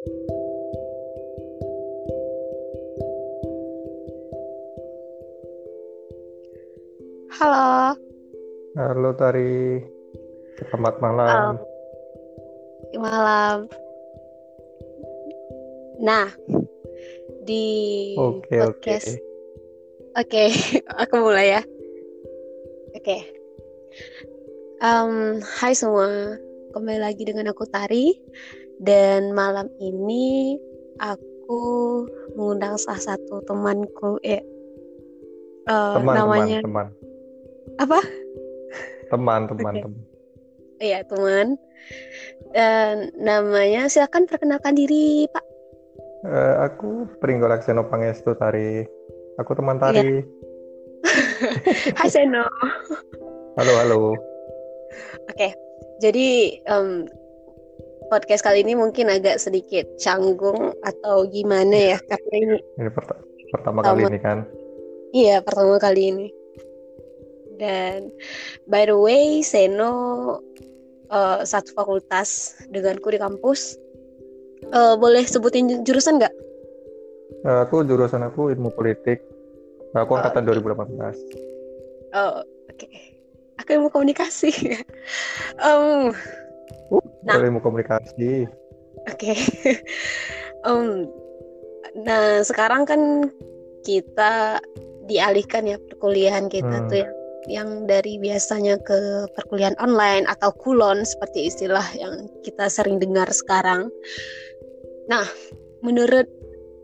Halo. Halo Tari, selamat malam. Oh, malam. Nah, di Oke, podcast. oke. Oke, aku mulai ya. Oke. Em, hai semua, kembali lagi dengan aku Tari. Dan malam ini aku mengundang salah satu temanku, eh, eh, Teman, teman, namanya teman, apa? teman, teman, Oke. teman. Iya, teman. Dan namanya silakan perkenalkan diri, Pak. Eh, aku Pringgo Lakseno Pangestu Tari. Aku teman. Tari. Hai Seno. Halo, halo. Oke, jadi em, podcast kali ini mungkin agak sedikit canggung atau gimana ya? Karena ini Ini perta- pertama kali ini kan. iya pertama kali ini. Dan by the way, Seno eh, satu fakultas denganku di kampus. Eh, boleh sebutin ju- jurusan nggak? Eh, aku jurusan aku ilmu politik. Aku Oh, angkatan oke. 2018. Oh, oke. Aku ilmu komunikasi. Em, Uh, nah, ilmu komunikasi. oke. Em, nah, sekarang kan kita dialihkan ya perkuliahan kita Hmm, tuh yang yang dari biasanya ke perkuliahan online atau kulon seperti istilah yang kita sering dengar sekarang. Nah, menurut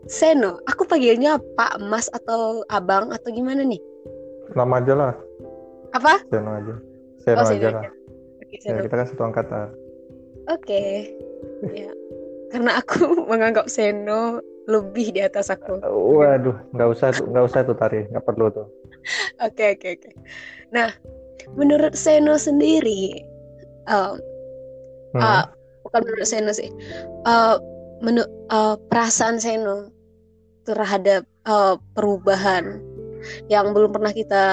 Seno, aku panggilnya Pak, Mas atau Abang atau gimana nih? nama aja lah, Apa? Seno aja. Oh, Seno Seno aja aja. lah. Ya, kita kan satu angkatan. Oke. Ya, karena aku menganggap Seno lebih di atas aku. Waduh, nggak usah tuh, nggak usah tuh Tari, nggak perlu tuh. Oke, oke, oke. Nah, menurut Seno sendiri, em, Hmm. ah, bukan menurut Seno sih, eh menu- eh, perasaan Seno terhadap eh, perubahan yang belum pernah kita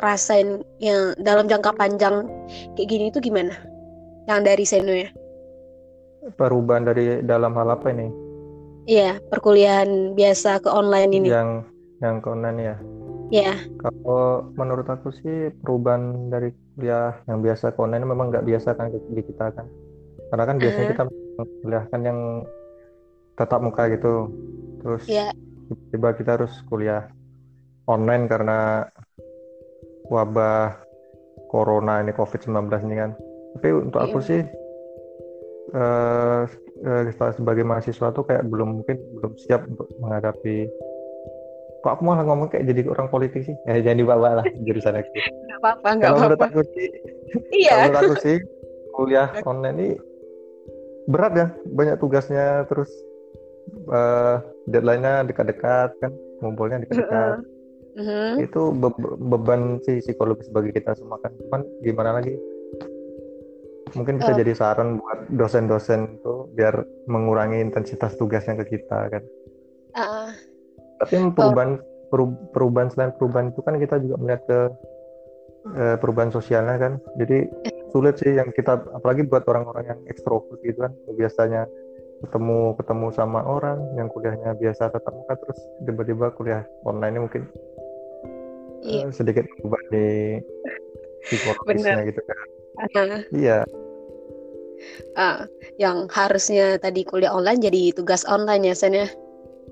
rasain yang dalam jangka panjang kayak gini itu gimana? Yang dari Seno ya? Perubahan dari dalam hal apa ini? Iya, perkuliahan biasa ke online ini. Yang yang ke online ya. Ya, Kalau menurut aku sih perubahan dari kuliah yang biasa ke online memang nggak biasa kan di kita kan. Karena kan biasanya eh, kita kuliah kan yang tatap muka gitu. Terus ya, tiba-tiba kita harus kuliah online karena wabah corona ini COVID-19 ini kan. Tapi untuk aku iya, sih eh eh, sebagai mahasiswa tuh kayak belum mungkin belum siap untuk menghadapi. Kok aku malah ngomong kayak jadi orang politik sih? Ya jangan dibawa lah jurusan aku. Nggak apa-apa, nggak kalau menurut aku sih Iya, kalau menurut aku sih kuliah online ini berat ya banyak tugasnya terus eh, deadline-nya dekat-dekat kan ngumpulnya dekat-dekat. Mhm. itu be- beban sih psikologis bagi kita semua kan. Cuman gimana lagi mungkin bisa Eh, jadi saran buat dosen-dosen tuh biar mengurangi intensitas tugasnya ke kita kan. Ah, tapi oh, perubahan peru- perubahan selain perubahan itu kan kita juga melihat ke eh, perubahan sosialnya kan. Jadi sulit sih yang kita apalagi buat orang-orang yang ekstrovert gitu kan. Biasanya ketemu ketemu sama orang yang kuliahnya biasa tatap muka terus tiba-tiba kuliah online ini mungkin iya, eh, sedikit berubah di psikologisnya gitu kan. Ah, iya ah, yang harusnya tadi kuliah online jadi tugas online ya, Sen ya?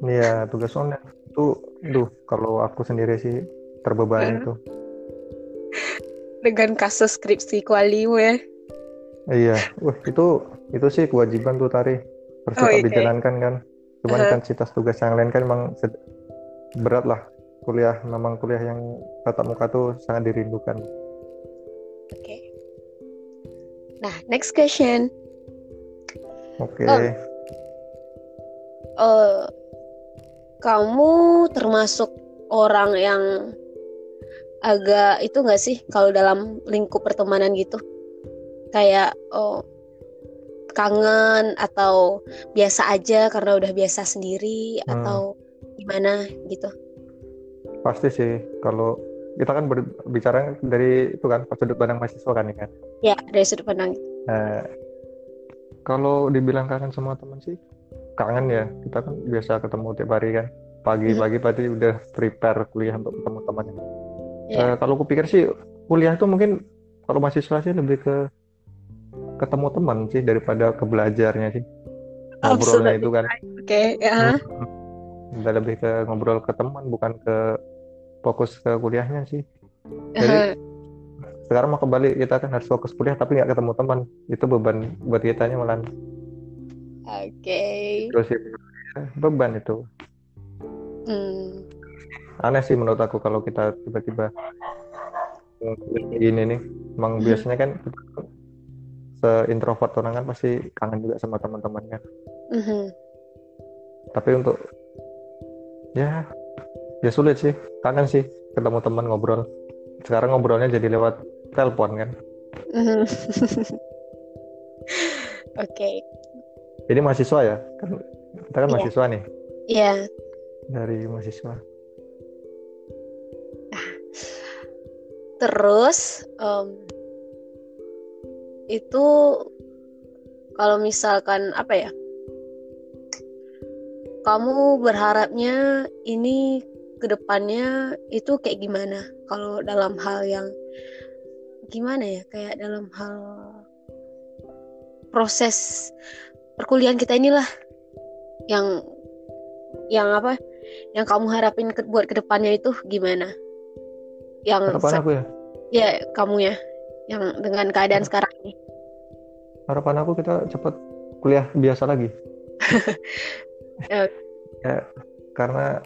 iya tugas online itu duh kalau aku sendiri sih terbebani Eh, itu Dengan kasus skripsi kualimu ya. iya wah itu itu sih kewajiban tuh tari harus Oh, tetap iya. dijalankan kan cuman Aha. intensitas tugas yang lain kan memang berat lah kuliah memang kuliah yang tatap muka tuh sangat dirindukan. Nah, next question. oke Oh, eh, kamu termasuk orang yang agak itu nggak sih kalau dalam lingkup pertemanan gitu? Kayak oh kangen atau biasa aja karena udah biasa sendiri Hmm, atau gimana gitu? pasti sih kalau kita kan berbicara dari itu kan sudut pandang mahasiswa kan ini kan Ya, dari sudut pandang itu. Eh, kalau dibilang kangen sama teman sih kangen ya. Kita kan biasa ketemu tiap hari kan. Hmm. pagi-pagi pasti udah prepare kuliah untuk ketemu temannya Iya. Eh, kalau aku pikir sih kuliah tuh mungkin kalau mahasiswa sih lebih ke ketemu teman sih daripada ke belajarnya sih. Ngobrolnya Absolutely itu kan. Oke, ya. udah lebih ke ngobrol ke teman bukan ke fokus ke kuliahnya sih. Jadi sekarang mau kembali kita kan harus fokus kuliah tapi nggak ketemu teman itu beban buat kitanya malah Oke. terus sih beban itu Hmm. aneh sih menurut aku kalau kita tiba-tiba gini nih emang Hmm. biasanya kan se-introvert orang kan pasti kangen juga sama teman-teman kan Mhm. tapi untuk ya ya sulit sih kangen sih ketemu teman ngobrol sekarang ngobrolnya jadi lewat telepon kan. Oke. ini mahasiswa ya kan kita kan Iya. mahasiswa nih Iya. dari mahasiswa Terus em, itu kalau misalkan apa ya? Kamu berharapnya ini ke depannya itu kayak gimana? Kalau dalam hal yang gimana ya? Kayak dalam hal proses perkuliahan kita inilah yang yang apa? Yang kamu harapin ke- buat ke depannya itu gimana? Yang harapan aku ya ya kamu ya yang dengan keadaan sekarang ini. harapan aku kita cepat kuliah biasa lagi Ya. ya karena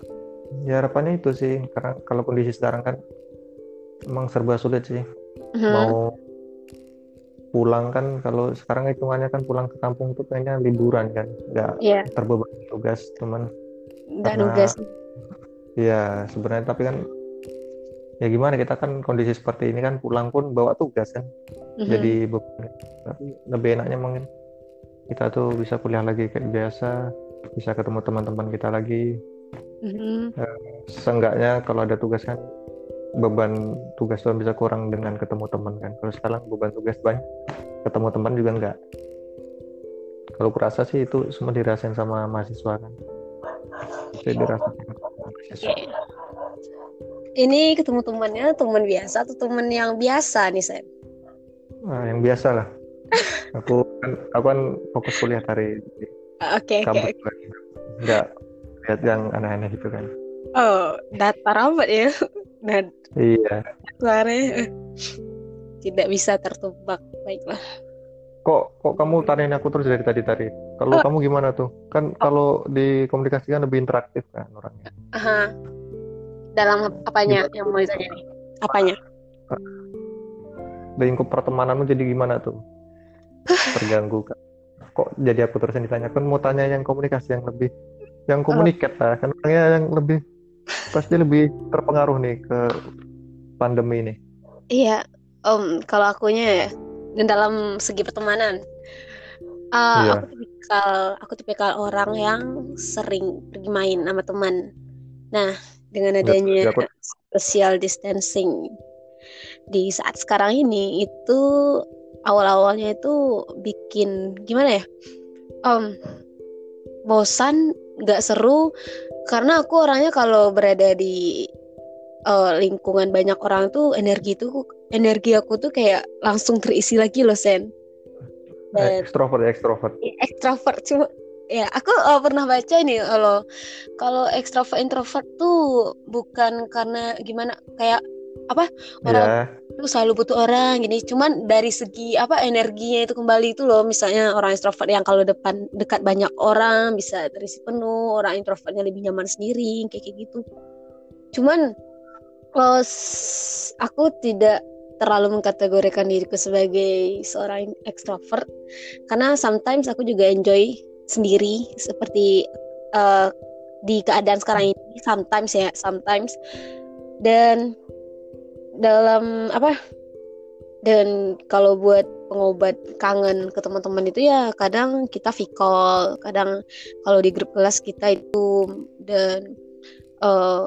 ya harapannya itu sih karena kalau kondisi sekarang kan emang serba sulit sih Mhm. mau pulang kan kalau sekarang hitungannya kan pulang ke kampung tuh pengennya liburan kan nggak Iya, terbebani tugas teman nggak Karena- nugas. ya sebenarnya tapi kan ya gimana kita kan kondisi seperti ini kan pulang pun bawa tugas kan Mhm. jadi beban tapi lebih enaknya mungkin kita tuh bisa kuliah lagi kayak biasa bisa ketemu teman-teman kita lagi Mhm. seenggaknya kalau ada tugas kan beban tugas tuh bisa kurang dengan ketemu teman kan kalau sekarang beban tugas banyak ketemu teman juga enggak kalau kurasa sih itu semua dirasain sama mahasiswa kan itu dirasain sama mahasiswa. Ini ketemu temannya teman biasa atau teman yang biasa nih, Sen? Nah, yang biasa lah aku kan aku kan fokus kuliah tari di Oke, oke. kampus kan. nggak lihat yang aneh-aneh gitu kan Oh, datar amat ya. Nah, iya suaranya eh, tidak bisa tertebak. Baiklah. kok kok kamu tanyain aku terus dari tadi tadi kalau Oh. kamu gimana tuh kan kalau di komunikasi kan lebih interaktif kan orangnya Aha. Dalam apanya yang mau ditanya nih? Apanya? lingkup pertemananmu jadi gimana tuh terganggu kan kok jadi aku terus yang ditanya kan mau tanya yang komunikasi yang lebih yang komunikat lah kan orangnya yang lebih pasti lebih terpengaruh nih ke pandemi ini Iya, om kalau akunya ya, dan dalam segi pertemanan, uh, Iya. aku tipikal aku tipikal orang yang sering pergi main sama teman. Nah, dengan adanya Ya, aku- social distancing di saat sekarang ini itu awal-awalnya itu bikin gimana ya? Om bosan, nggak seru karena aku orangnya kalau berada di eh, lingkungan banyak orang tuh energi tuh energi aku tuh kayak langsung terisi lagi loh Sen. Dan ekstrovert ekstrovert. Ekstrovert. Cuma ya aku eh, pernah baca ini kalau kalau ekstrovert introvert tuh bukan karena gimana kayak apa orang ya tuh selalu butuh orang gini. Cuman dari segi apa energinya itu kembali itu loh. Misalnya orang ekstrovert yang kalau depan dekat banyak orang bisa terisi penuh. Orang introvertnya lebih nyaman sendiri kayak kayak gitu. Cuman kalau aku tidak terlalu mengkategorikan diriku sebagai seorang ekstrovert. Karena sometimes aku juga enjoy sendiri. Seperti eh, di keadaan sekarang ini sometimes ya sometimes. Dan dalam apa dan kalau buat pengobat kangen ke teman-teman itu ya kadang kita vicall kadang kalau di grup kelas kita itu dan eh,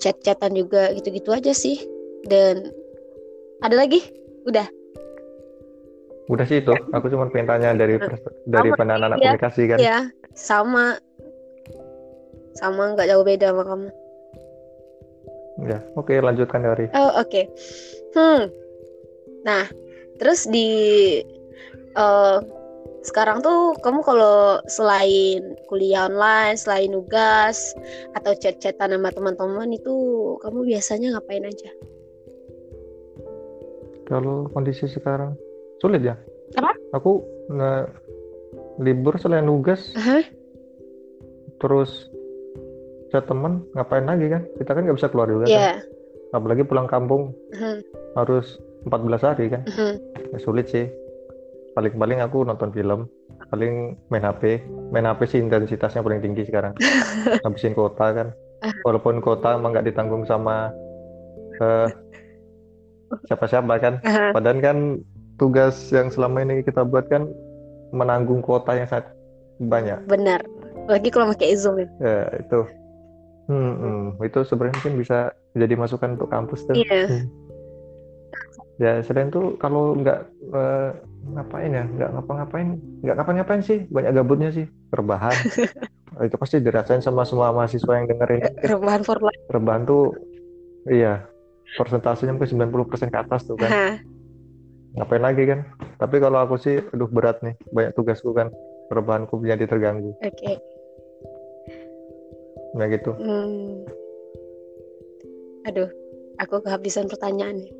chat-chatan juga gitu-gitu aja sih. Dan ada lagi? Udah? Udah sih itu. Aku cuma pengen tanya dari dari pandangan anak iya. komunikasi kan. Ya sama. Sama nggak jauh beda sama kamu Ya, oke lanjutkan dari. oh oke hmm nah terus di eh, sekarang tuh kamu kalau selain kuliah online selain nugas atau chat-chatan sama teman-teman itu kamu biasanya ngapain aja Kalau kondisi sekarang sulit ya. Apa? Aku nge- libur selain nugas, Hah? terus chat teman, ngapain lagi kan? Kita kan nggak bisa keluar juga kan. ya Apalagi pulang kampung Mhm, harus 14 hari kan. mhm. Ya, sulit sih. Paling-paling aku nonton film, paling main HP. Main HP sih intensitasnya paling tinggi sekarang. Habisin kota kan. Walaupun kota emang nggak ditanggung sama eh, siapa-siapa kan. Aha. Padahal kan tugas yang selama ini kita buat kan menanggung kuota yang sangat banyak. benar lagi kalau pakai zoom ya Ya, itu. Hmm, hmm. itu sebenarnya mungkin bisa jadi masukan untuk kampus tuh. Iya. Hmm. Ya, selain itu kalau nggak eh, ngapain ya, nggak ngapa-ngapain, nggak ngapa-ngapain sih, banyak gabutnya sih, rebahan. itu pasti dirasain sama semua mahasiswa yang dengerin. rebahan for life Rebahan tuh, iya, persentasenya mungkin 90% ke atas tuh kan. Ngapain lagi kan tapi kalau aku sih aduh berat nih banyak tugasku kan rebahanku jadi terganggu oke ya gitu Hmm. Aduh, aku kehabisan pertanyaan nih.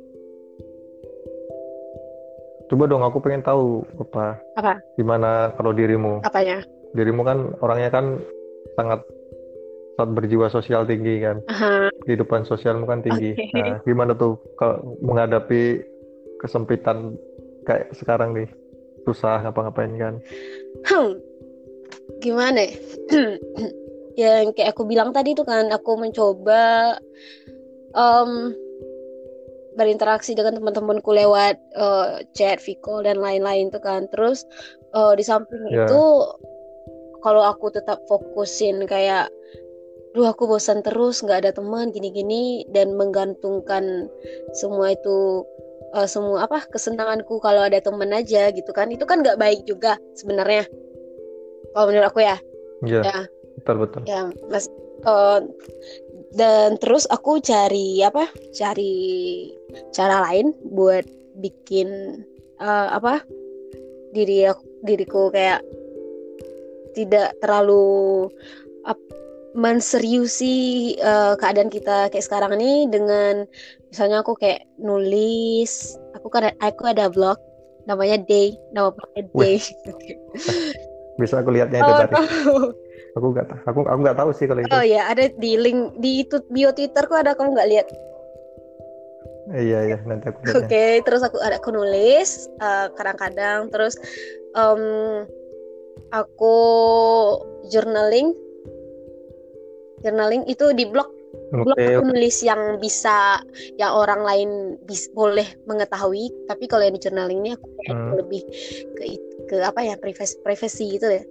coba dong aku pengen tahu apa Apa? gimana kalau dirimu Apanya? dirimu kan orangnya kan sangat sangat berjiwa sosial tinggi kan Aha. kehidupan sosialmu kan tinggi Oke. nah gimana tuh kalau menghadapi kesempitan kayak sekarang nih susah ngapa-ngapain kan Hmm. Gimana? ya? Yang kayak aku bilang tadi tuh kan, aku mencoba em, berinteraksi dengan teman-temanku lewat eh, chat, video dan lain-lain tuh kan. Terus eh, di samping Ya. itu, kalau aku tetap fokusin kayak, duh aku bosan terus nggak ada teman gini-gini dan menggantungkan semua itu eh, semua apa kesenanganku kalau ada teman aja gitu kan itu kan nggak baik juga sebenarnya kalau menurut aku ya Iya, Ya. Betul betul. Ya mas eh, dan terus aku cari apa cari cara lain buat bikin eh, apa diri aku- diriku kayak tidak terlalu ap- menseriusi eh, keadaan kita kayak sekarang ini dengan misalnya aku kayak nulis aku kan aku ada blog namanya Day nama blognya Day. Bisa aku lihatnya itu oh, tadi. Aku nggak tahu aku aku nggak tahu sih kalau itu oh ya ada di link di itu bio Twitterku ada kamu nggak lihat iya iya nanti aku Oke, lihatnya terus aku ada aku nulis eh, kadang-kadang terus em, aku journaling. Journaling itu di blog blog oke aku nulis yang bisa yang orang lain bis, boleh mengetahui, tapi kalau yang di journaling ini aku Hmm. lebih ke ke apa ya privasi privasi gitu ya.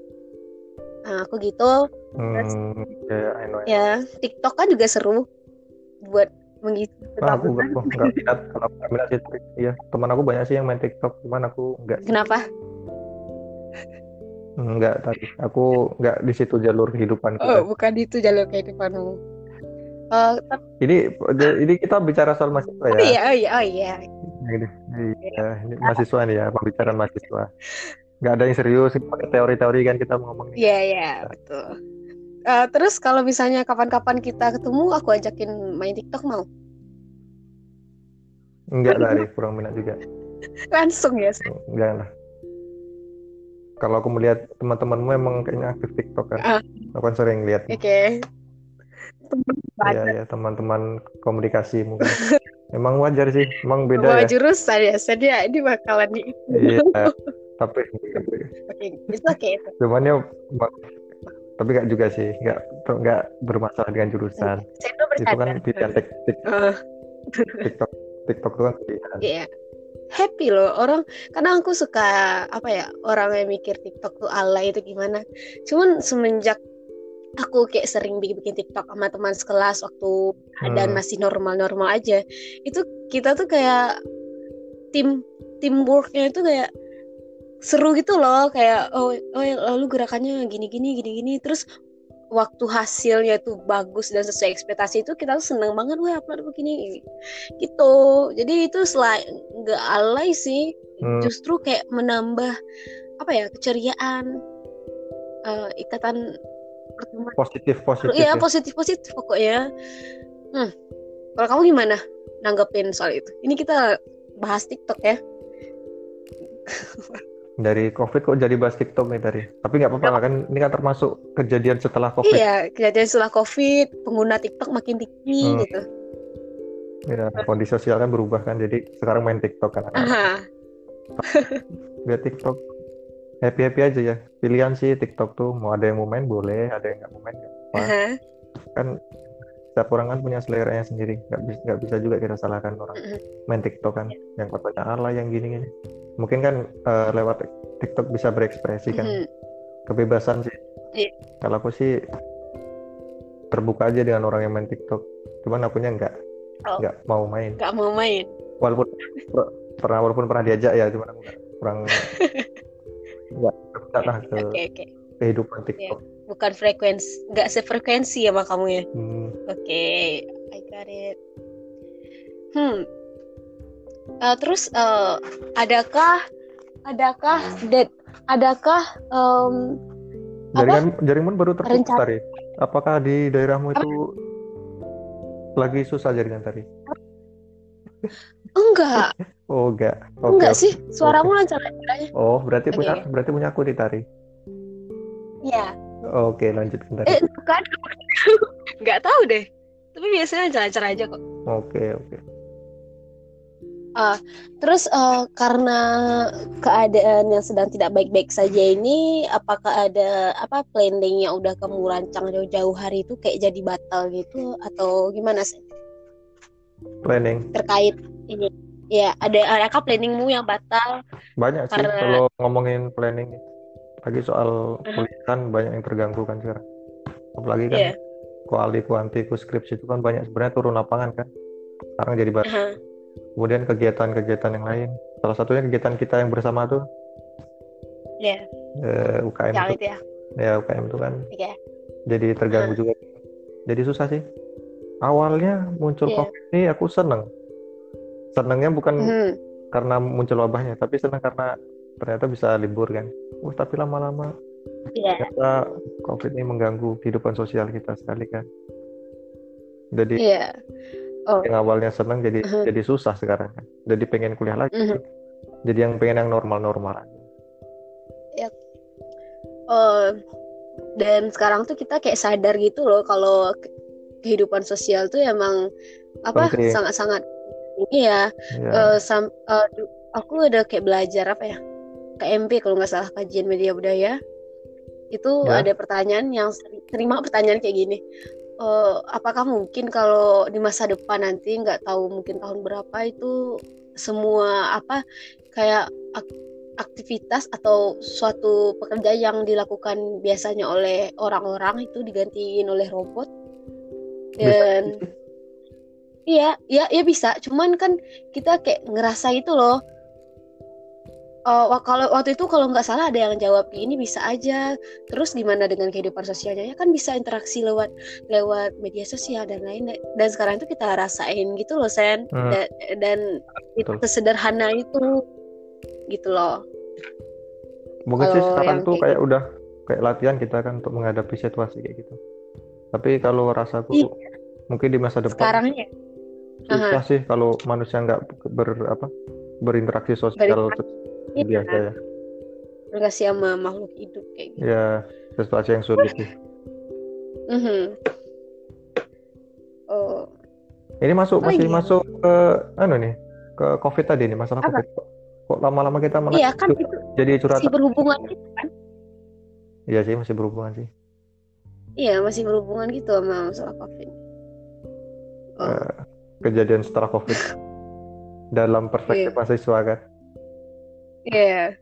Nah, aku gitu Hmm, ya, I know. ya TikTok kan juga seru buat mengisi Ah, aku aku nggak minat kalau aku nggak minat sih iya teman aku banyak sih yang main TikTok cuman aku nggak Kenapa? nggak tadi aku nggak di situ jalur kehidupanku Oh, kan. bukan itu jalur kehidupanmu. Oh, tapi ini ini kita bicara soal mahasiswa oh ya iya, oh iya, oh iya. ini, iya, ini mahasiswa nih ya pembicaraan mahasiswa nggak ada yang serius pakai teori-teori kan kita ngomong nih Iya, iya, betul. Eh, terus kalau misalnya kapan-kapan kita ketemu, aku ajakin main TikTok mau? enggak dari kurang minat juga Langsung ya. enggak lah kalau aku melihat teman-temanmu emang kayaknya aktif TikTok kan Ah. aku kan sering lihat Oke. Iya, ya teman-teman komunikasi mungkin. Emang wajar sih, emang beda Bawa ya. jurusan ya, saya ini bakalan di. Iya, tapi Oke, itu oke itu. cuman ya tapi nggak juga sih, nggak nggak bermasalah dengan jurusan. Itu kan pilihan tik, tik- Eh, TikTok, TikTok itu kan pilihan. Iya. Happy loh orang karena aku suka apa ya orang yang mikir TikTok tuh alay itu gimana. Cuman semenjak aku kayak sering bikin-bikin TikTok sama teman sekelas waktu keadaan Hmm. masih normal-normal aja. Itu kita tuh kayak tim teamworknya itu kayak seru gitu loh kayak oh oh lalu gerakannya gini gini gini gini terus waktu hasilnya tuh bagus dan sesuai ekspektasi itu kita tuh seneng banget wah upload begini gitu jadi itu selain nggak alay sih Hmm. justru kayak menambah apa ya keceriaan eh, ikatan pertemanan positif positif Iya ya. positif positif pokoknya. Hmm. Kalau kamu gimana nanggepin soal itu? Ini kita bahas TikTok ya. dari covid kok jadi bahas TikTok nih tadi tapi nggak apa-apa lah kan ini kan termasuk kejadian setelah covid Iya, kejadian setelah COVID, pengguna TikTok makin tinggi Hmm. gitu. ya kondisi sosial kan berubah kan jadi sekarang main TikTok kan Aha. lihat TikTok happy happy aja ya pilihan sih TikTok tuh mau ada yang mau main boleh ada yang nggak mau main nggak apa aha. kan setiap orang kan punya seleranya sendiri. Nggak bisa nggak bisa juga kita salahkan orang. Main TikTok kan yang katanya Allah yang gini gini mungkin kan eh, lewat TikTok bisa berekspresi kan. Kebebasan sih. Iya. kalau aku sih terbuka aja dengan orang yang main TikTok. Cuman akunya nggak Oh. nggak mau main. Nggak mau main. walaupun per- pernah walaupun pernah diajak ya cuman aku nggak kurang nggak terbuka lah ke oke. kehidupan TikTok. Bukan frekuensi, nggak sefrekuensi sama kamu ya. Hmm, Oke, I got it. Hmm. Eh, terus eh, adakah adakah dead adakah em, apa? Jaringan jaringan baru terputus tadi. Apakah di daerahmu itu lagi susah jaringan tadi? Enggak. Oh enggak. Oke enggak sih suaramu lancar aja. Oh berarti Oke. punya berarti punya aku di tari ya oke lanjutkan tadi. Eh bukan nggak tahu deh. Tapi biasanya lancar-lancar aja kok. Oke oke. Terus eh, karena keadaan yang sedang tidak baik-baik saja ini apakah ada apa planning yang udah kamu rancang jauh-jauh hari itu kayak jadi batal gitu? Atau gimana sih? Planning. Terkait ini. Ya ada adakah planningmu yang batal? Banyak sih Karena- kalau ngomongin planning lagi soal kuliah kan banyak yang terganggu kan sekarang. Apalagi kan Iya. Kuali kuanti skripsi itu kan banyak sebenarnya turun lapangan kan. Sekarang jadi banyak. Aha. kemudian kegiatan-kegiatan yang lain. Salah satunya kegiatan kita yang bersama tuh. Ya eh, UKM yang itu ya? Ya UKM itu kan. Oke. jadi terganggu juga. Jadi susah sih. Awalnya muncul Iya. covid ini aku seneng. Senengnya bukan Mhm. karena muncul wabahnya tapi seneng karena ternyata bisa libur kan. Wah, tapi lama-lama Iya. ternyata covid ini mengganggu kehidupan sosial kita sekali kan jadi Iya. Oh. yang awalnya seneng jadi Mhm. jadi susah sekarang kan jadi pengen kuliah lagi Mhm. jadi yang pengen yang normal-normal aja Oh, dan sekarang tuh kita kayak sadar gitu loh kalau ke- kehidupan sosial tuh emang apa sangat-sangat ini ya. ya eh, sam- eh, du- aku udah kayak belajar apa ya KMP kalau nggak salah kajian media budaya itu Ya. ada pertanyaan yang terima pertanyaan kayak gini. Eh, apakah mungkin kalau di masa depan nanti nggak tahu mungkin tahun berapa itu semua apa kayak ak- aktivitas atau suatu pekerjaan yang dilakukan biasanya oleh orang-orang itu digantiin oleh robot dan. Iya, iya, iya bisa. Cuman kan kita kayak ngerasa itu loh. Wa- kalau waktu itu kalau nggak salah ada yang jawab ini bisa aja. Terus gimana dengan kehidupan sosialnya? Ya kan bisa interaksi lewat lewat media sosial dan lain. Dan sekarang itu kita rasain gitu loh, Sen. Hmm. Da- Dan, itu Betul. sesederhana itu gitu loh. Mungkin sih sekarang tuh kayak kayak udah kayak latihan kita kan untuk menghadapi situasi kayak gitu. Tapi kalau rasaku Iya. mungkin di masa depan Sekarang ya. susah sih kalau manusia nggak ber apa berinteraksi sosial Iya, biasa ya. relasi sama makhluk hidup kayak gitu. Ya sesuatu yang sulit sih. Mhm. Oh, Ini masuk Oh, masih iya. masuk ke anu nih ke COVID tadi nih masalah Apa? COVID. Kok, lama-lama kita malah iya kan itu jadi masih curhatan. berhubungan gitu kan? Iya sih masih berhubungan sih. Iya, masih berhubungan gitu sama masalah COVID. Oh, Eh, kejadian setelah COVID dalam perspektif Iya. mahasiswa kan. Iya.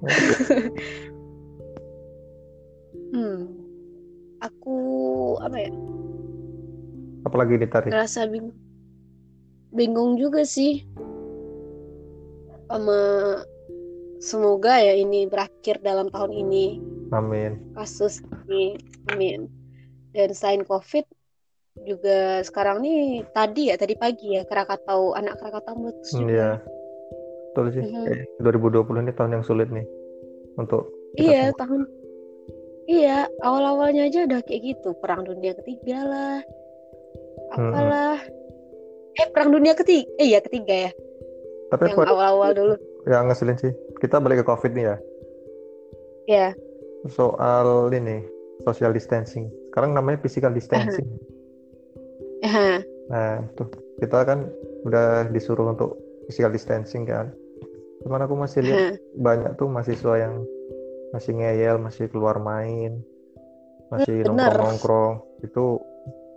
Hmm. Aku apa ya? Apalagi di tari. Ngerasa bingung. Bingung juga sih sama semoga ya ini berakhir dalam tahun ini amin kasus ini amin dan selain covid juga sekarang nih tadi ya tadi pagi ya Krakatau anak Krakatau meletus juga. Iya. Betul sih. Mhm. Kayak 2020 ini tahun yang sulit nih untuk Iya semua. tahun iya awal-awalnya aja udah kayak gitu perang dunia ketiga lah apalah eh perang dunia ketiga eh iya ketiga ya Tapi yang aku ada awal-awal dulu yang ngeselin sih. Kita balik ke COVID nih ya. ya Soal ini social distancing. Sekarang namanya physical distancing. Nah, tuh kita kan udah disuruh untuk physical distancing kan. Cuman aku masih lihat banyak tuh mahasiswa yang masih ngeyel, masih keluar main, masih Bener. nongkrong-nongkrong. Itu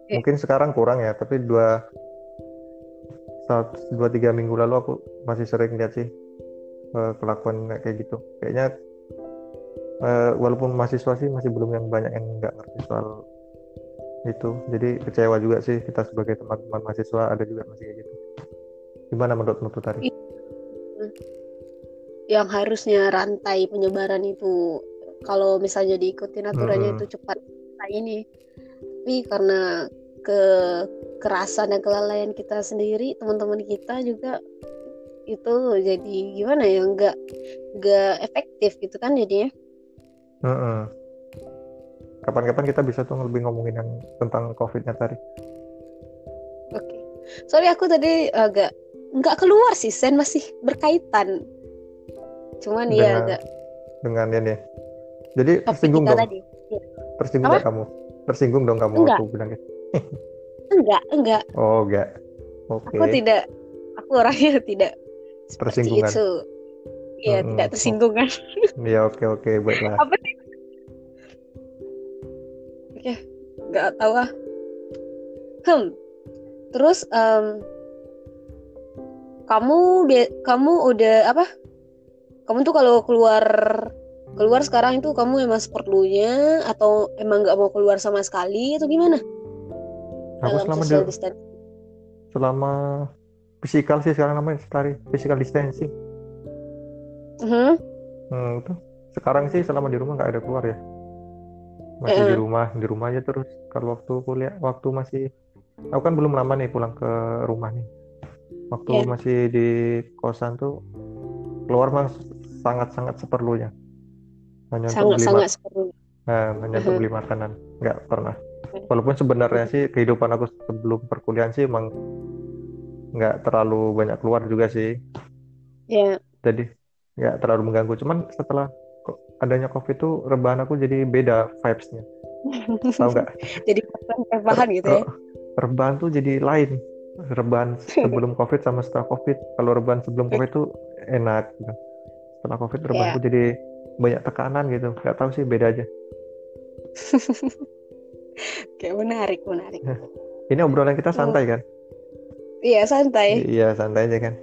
Eh. mungkin sekarang kurang ya, tapi dua saat dua tiga minggu lalu aku masih sering lihat sih eh, kelakuan kayak gitu. Kayaknya eh, walaupun mahasiswa sih masih belum yang banyak yang nggak ngerti soal itu. Jadi kecewa juga sih kita sebagai teman-teman mahasiswa ada juga masih kayak gitu. Gimana menurut menurut tadi? Yang harusnya rantai penyebaran itu. Kalau misalnya diikutin aturannya Mm-mm. itu cepat. Nah ini. Tapi karena ke kerasan dan kelalaian kita sendiri teman-teman kita juga itu jadi gimana ya nggak nggak efektif gitu kan jadinya. Mm-mm. Kapan-kapan kita bisa tuh lebih ngomongin yang tentang COVID-nya tadi. oke. Sorry aku tadi agak nggak keluar sih sen. Masih berkaitan cuman ya Dengan- agak dengan ini. Jadi topik tersinggung dong, tadi tersinggung Apa? nggak kamu? Tersinggung dong kamu Enggak. aku bilang gitu. enggak enggak Oh, enggak. Oke. aku tidak aku orangnya tidak Tersinggungan. itu iya Mm-mm. tidak tersinggung kan Ya oke oke baiklah. apa sih oke nggak tahu ah hmm terus em, kamu kamu udah apa kamu tuh kalau keluar keluar sekarang itu kamu emang seperlunya atau emang nggak mau keluar sama sekali atau gimana Aku dalam selama social di, distancing selama physical sih sekarang namanya tadi physical distancing. Mhm. Hmm, itu sekarang sih selama di rumah nggak ada keluar ya. Masih di Eh. rumah, di rumah aja terus. Kalau waktu kuliah, waktu masih, aku kan belum lama nih pulang ke rumah nih. Waktu Iya. masih di kosan tuh keluar mah sangat-sangat seperlunya. Hanya untuk sangat beli sangat mak- seperlunya nah, hanya untuk Mhm. beli makanan, nggak pernah. Walaupun sebenarnya sih kehidupan aku sebelum perkuliahan sih emang nggak terlalu banyak keluar juga sih. ya jadi nggak terlalu mengganggu cuman setelah adanya covid tuh rebahan aku jadi beda vibes-nya tahu nggak jadi rebahan gitu ya Re- rebahan tuh jadi lain rebahan sebelum covid sama setelah covid kalau rebahan sebelum covid tuh enak gitu. Setelah covid rebahanku jadi banyak tekanan gitu. Nggak tahu sih beda aja. Kayak menarik menarik. Ini obrolan kita santai kan? Iya santai. Iya santai aja kan?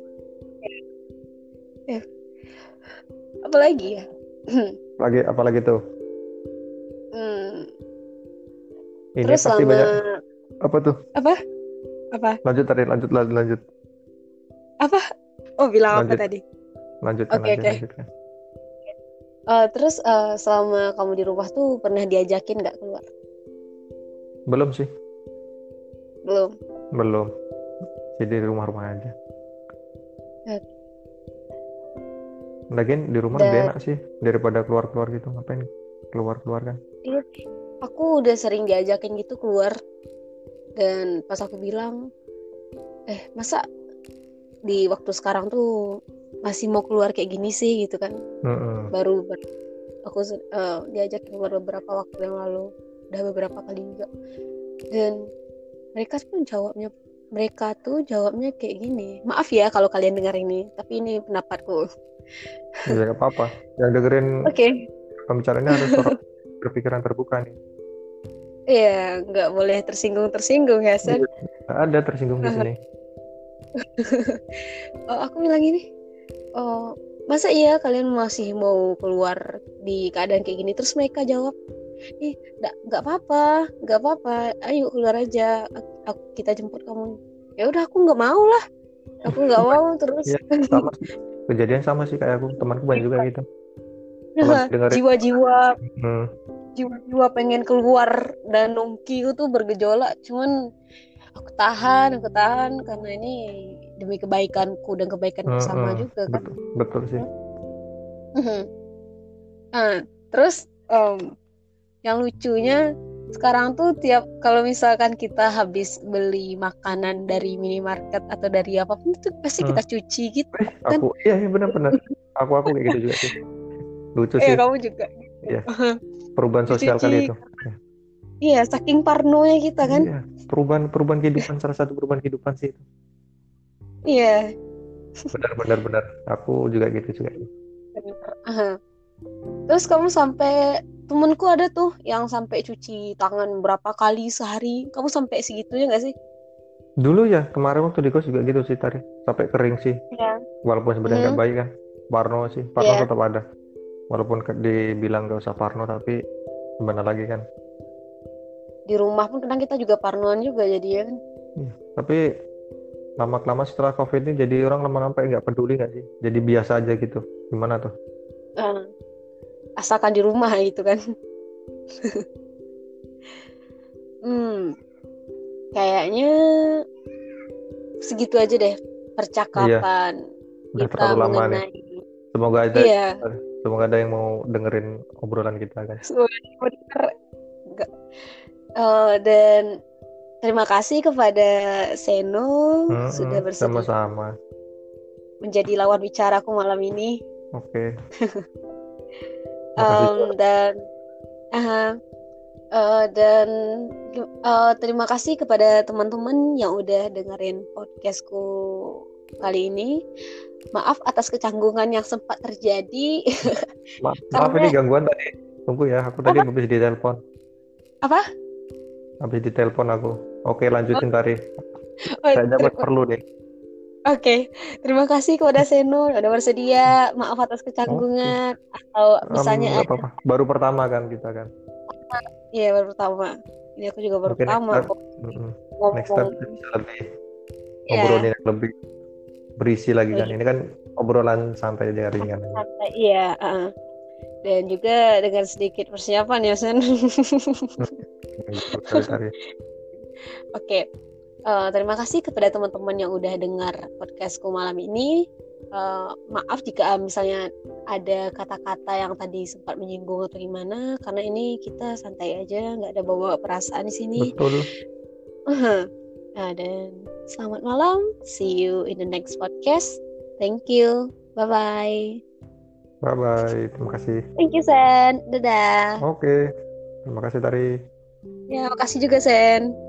Apalagi ya? Lagi apalagi tuh? Hmm, ini terus pasti banyak apa tuh? Apa? Apa? Lanjut tadi lanjut lanjut lanjut. Apa? Oh bilang Lanjut. apa tadi lanjutkan Oke, aja oke. lanjutkan Eh, terus eh, selama kamu di rumah tuh pernah diajakin nggak keluar? Belum sih. Belum. Belum. Jadi di rumah-rumah aja. Oke. Lagian di rumah Dan- lebih enak sih daripada keluar-keluar gitu. Ngapain keluar-keluar kan? Iya, aku udah sering diajakin gitu keluar. Dan pas aku bilang eh masa di waktu sekarang tuh masih mau keluar kayak gini sih gitu kan. Mm-mm. baru ber- aku eh, diajak keluar beberapa waktu yang lalu. Udah beberapa kali juga. Dan mereka tuh jawabnya mereka tuh jawabnya kayak gini. Maaf ya kalau kalian dengar ini tapi ini pendapatku. Ya nggak apa-apa. Yang dengerin oke. pembicaranya harus berpikiran terbuka nih. Iya nggak boleh tersinggung tersinggung ya Sen ada tersinggung di sini. Oh, aku bilang ini oh masa iya kalian masih mau keluar di keadaan kayak gini? Terus mereka jawab ih nggak nggak apa-apa nggak apa-apa. Ayo keluar aja. Aku, aku- kita jemput kamu. Ya udah aku nggak mau lah. Aku nggak mau terus. Iya, sama kejadian sama sih kayak aku. Temanku banyak juga gitu. Jiwa-jiwa. Hmm, jiwa-jiwa pengen keluar dan nongki itu bergejolak. Cuman aku tahan aku tahan karena ini demi kebaikanku dan kebaikan hmm, bersama hmm, juga kan betul, betul sih Mhm. Nah, terus em, yang lucunya sekarang tuh tiap kalau misalkan kita habis beli makanan dari minimarket atau dari apa pun itu pasti Hmm. kita cuci gitu. Eh, aku iya iya benar-benar aku aku kayak gitu juga sih lucu Eh sih kamu juga. perubahan sosial kali cuci. itu Iya, saking parnonya kita kan. Iya, perubahan perubahan kehidupan salah satu perubahan kehidupan sih itu. Iya. benar benar benar aku juga gitu juga. Terus kamu sampai temenku ada tuh yang sampai cuci tangan berapa kali sehari. Kamu sampai segitunya nggak sih? dulu ya kemarin waktu di kos juga gitu sih tadi sampai kering sih Iya. walaupun sebenarnya nggak Mhm. baik kan Parno sih Parno Iya. tetap ada walaupun dibilang nggak usah Parno tapi gimana lagi kan Di rumah pun kadang kita juga parnoan juga jadi ya kan. tapi lama kelamaan setelah covid ini jadi orang lama-lama kayak nggak peduli nggak sih? Jadi biasa aja gitu. Gimana tuh? Ah, asalkan di rumah gitu kan. hmm, kayaknya segitu aja deh percakapan udah kita terlalu lama nih. mengenai. semoga aja Iya, semoga ada yang mau dengerin obrolan kita kan semoga. Eh, dan terima kasih kepada Seno Mm-mm, sudah bersedia sama-sama menjadi lawan bicaraku malam ini. oke Makasih Em, dan aha, eh, dan eh, terima kasih kepada teman-teman yang udah dengerin podcastku kali ini. Maaf atas kecanggungan yang sempat terjadi. Ma- maaf Karena- ini gangguan tadi tunggu ya aku tadi habis ditelepon Apa? habis ditelepon aku oke lanjutin Oh, kayaknya ter- aku perlu deh Oke, terima kasih kepada Seno yang udah bersedia. Maaf atas kecanggungan atau Em, misalnya nggak apa-apa baru pertama kan kita kan Iya baru pertama. Ini aku juga baru next pertama time. ngomong. next time kita bisa lebih Iya. ngobrolin yang lebih berisi lagi kan Iya. ini kan obrolan santai aja ringan. Santai, Iya. Dan juga dengan sedikit persiapan ya Sen. Gitu, tadi. Oke. Eh, terima kasih kepada teman-teman yang udah dengar podcastku malam ini. Eh, maaf jika misalnya ada kata-kata yang tadi sempat menyinggung atau gimana, karena ini kita santai aja, nggak ada bawa perasaan di sini. betul Nah, dan selamat malam. See you in the next podcast. Thank you. Bye bye. bye bye terima kasih Thank you Sen. Dadah. oke terima kasih tari Ya, makasih juga Sen.